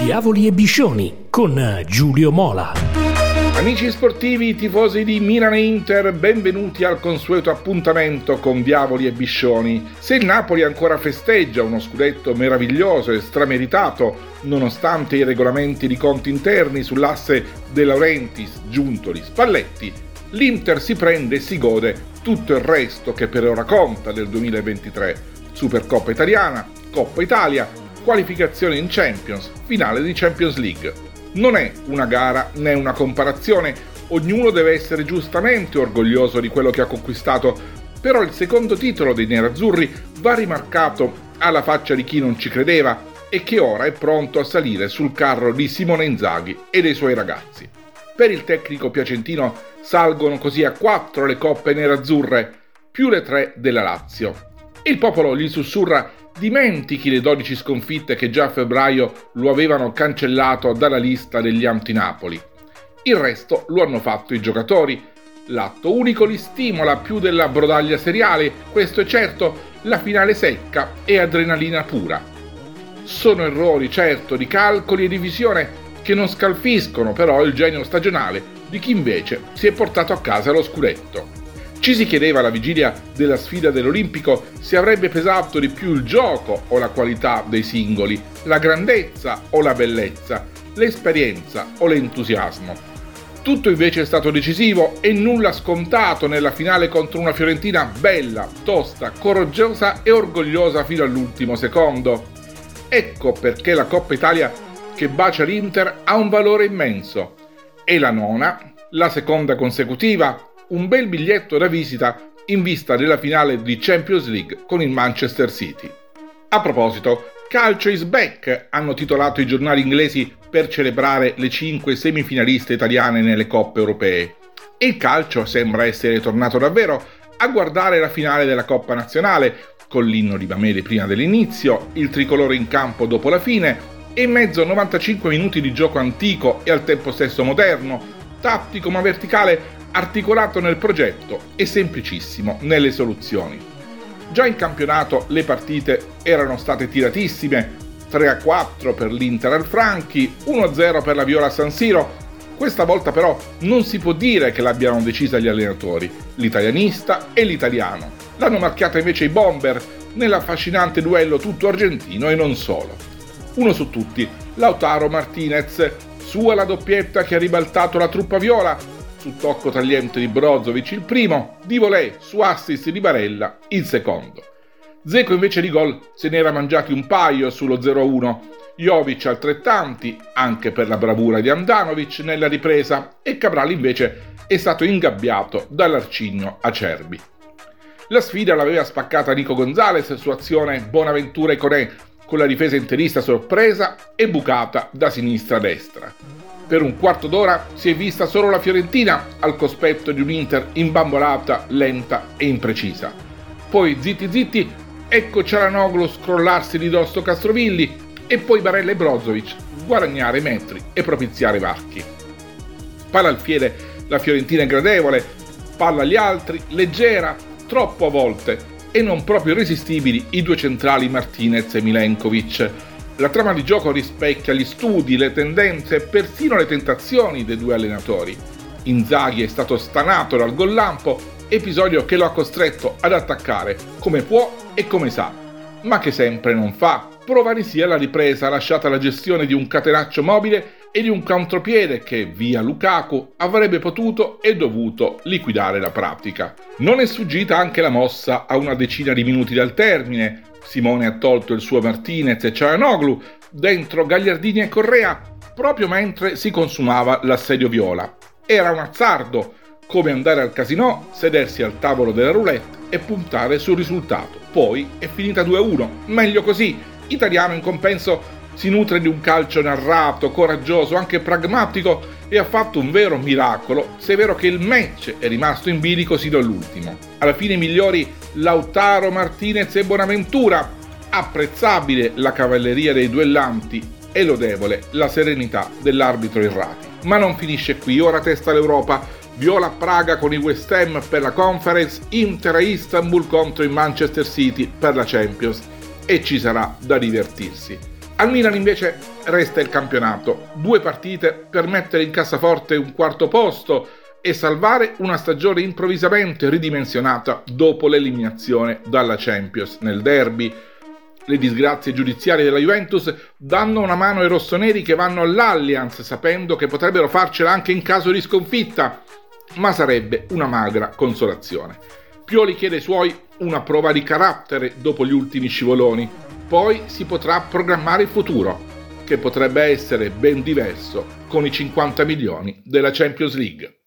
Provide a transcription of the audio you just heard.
Diavoli e Biscioni con Giulio Mola. Amici sportivi, tifosi di Milan e Inter, benvenuti al consueto appuntamento con Diavoli e Biscioni. Se il Napoli ancora festeggia uno scudetto meraviglioso e strameritato, nonostante i regolamenti di conti interni sull'asse De Laurentiis, Giuntoli, Spalletti, l'Inter si prende e si gode tutto il resto che per ora conta del 2023. Supercoppa italiana, Coppa Italia, qualificazione in Champions, finale di Champions League. Non è una gara né una comparazione, ognuno deve essere giustamente orgoglioso di quello che ha conquistato, però il secondo titolo dei nerazzurri va rimarcato alla faccia di chi non ci credeva e che ora è pronto a salire sul carro di Simone Inzaghi e dei suoi ragazzi. Per il tecnico piacentino salgono così a quattro le coppe nerazzurre, più le tre della Lazio. Il popolo gli sussurra dimentichi le 12 sconfitte che già a febbraio lo avevano cancellato dalla lista degli anti-Napoli. Il resto lo hanno fatto i giocatori. L'atto unico li stimola più della brodaglia seriale, questo è certo, la finale secca e adrenalina pura. Sono errori, certo, di calcoli e di visione che non scalfiscono però il genio stagionale di chi invece si è portato a casa lo scudetto. Ci si chiedeva alla vigilia della sfida dell'Olimpico se avrebbe pesato di più il gioco o la qualità dei singoli, la grandezza o la bellezza, l'esperienza o l'entusiasmo. Tutto invece è stato decisivo e nulla scontato nella finale contro una Fiorentina bella, tosta, coraggiosa e orgogliosa fino all'ultimo secondo. Ecco perché la Coppa Italia che bacia l'Inter ha un valore immenso. È la nona, la seconda consecutiva, un bel biglietto da visita in vista della finale di Champions League con il Manchester City. A proposito, Calcio is back hanno titolato i giornali inglesi per celebrare le cinque semifinaliste italiane nelle coppe europee. E il calcio sembra essere tornato davvero a guardare la finale della Coppa Nazionale, con l'inno di Mameli prima dell'inizio, il tricolore in campo dopo la fine e in mezzo a 95 minuti di gioco antico e al tempo stesso moderno, tattico ma verticale articolato nel progetto e semplicissimo nelle soluzioni. Già in campionato le partite erano state tiratissime, 3-4 per l'Inter al Franchi, 1-0 per la Viola San Siro. Questa volta però non si può dire che l'abbiano decisa gli allenatori, l'italianista e l'italiano. L'hanno marchiata invece i Bomber nell'affascinante duello tutto argentino e non solo. Uno su tutti, Lautaro Martinez, sua la doppietta che ha ribaltato la truppa viola su tocco tagliente di Brozovic il primo, di volée su assist di Barella il secondo. Zeco invece di gol se ne era mangiati un paio sullo 0-1, Jovic altrettanti, anche per la bravura di Andanovic nella ripresa, e Cabral invece è stato ingabbiato dall'arcigno Acerbi. La sfida l'aveva spaccata Nico Gonzalez su azione Bonaventura e Conè, con la difesa interista sorpresa e bucata da sinistra a destra. Per un quarto d'ora si è vista solo la Fiorentina al cospetto di un Inter imbambolata, lenta e imprecisa. Poi zitti zitti, ecco Cialanoglu scrollarsi di dosso Castrovilli e poi Barella e Brozovic guadagnare metri e propiziare varchi. Palla al piede, la Fiorentina è gradevole, palla agli altri, leggera, troppo a volte e non proprio irresistibili i due centrali Martinez e Milenkovic la trama di gioco rispecchia gli studi, le tendenze e persino le tentazioni dei due allenatori. Inzaghi è stato stanato dal gol lampo, episodio che lo ha costretto ad attaccare come può e come sa, ma che sempre non fa. Prova di sia la ripresa lasciata alla gestione di un catenaccio mobile e di un contropiede che, via Lukaku, avrebbe potuto e dovuto liquidare la pratica. Non è sfuggita anche la mossa a una decina di minuti dal termine, Simone ha tolto il suo Martinez e Cialanoglu, dentro Gagliardini e Correa, proprio mentre si consumava l'assedio viola. Era un azzardo, come andare al casino, sedersi al tavolo della roulette e puntare sul risultato. Poi è finita 2-1, meglio così. Italiano in compenso si nutre di un calcio narrato, coraggioso, anche pragmatico e ha fatto un vero miracolo se è vero che il match è rimasto in bilico sino all'ultimo. Alla fine i migliori Lautaro, Martinez e Bonaventura. Apprezzabile la cavalleria dei duellanti e lodevole la serenità dell'arbitro Irrati. Ma non finisce qui, ora testa l'Europa. Viola Praga con i West Ham per la Conference, Inter a Istanbul contro il Manchester City per la Champions e ci sarà da divertirsi. Al Milan invece resta il campionato, due partite per mettere in cassaforte un quarto posto e salvare una stagione improvvisamente ridimensionata dopo l'eliminazione dalla Champions nel derby. Le disgrazie giudiziarie della Juventus danno una mano ai rossoneri che vanno all'Allianz sapendo che potrebbero farcela anche in caso di sconfitta, ma sarebbe una magra consolazione. Pioli chiede ai suoi una prova di carattere dopo gli ultimi scivoloni, poi si potrà programmare il futuro, che potrebbe essere ben diverso con i 50 milioni della Champions League.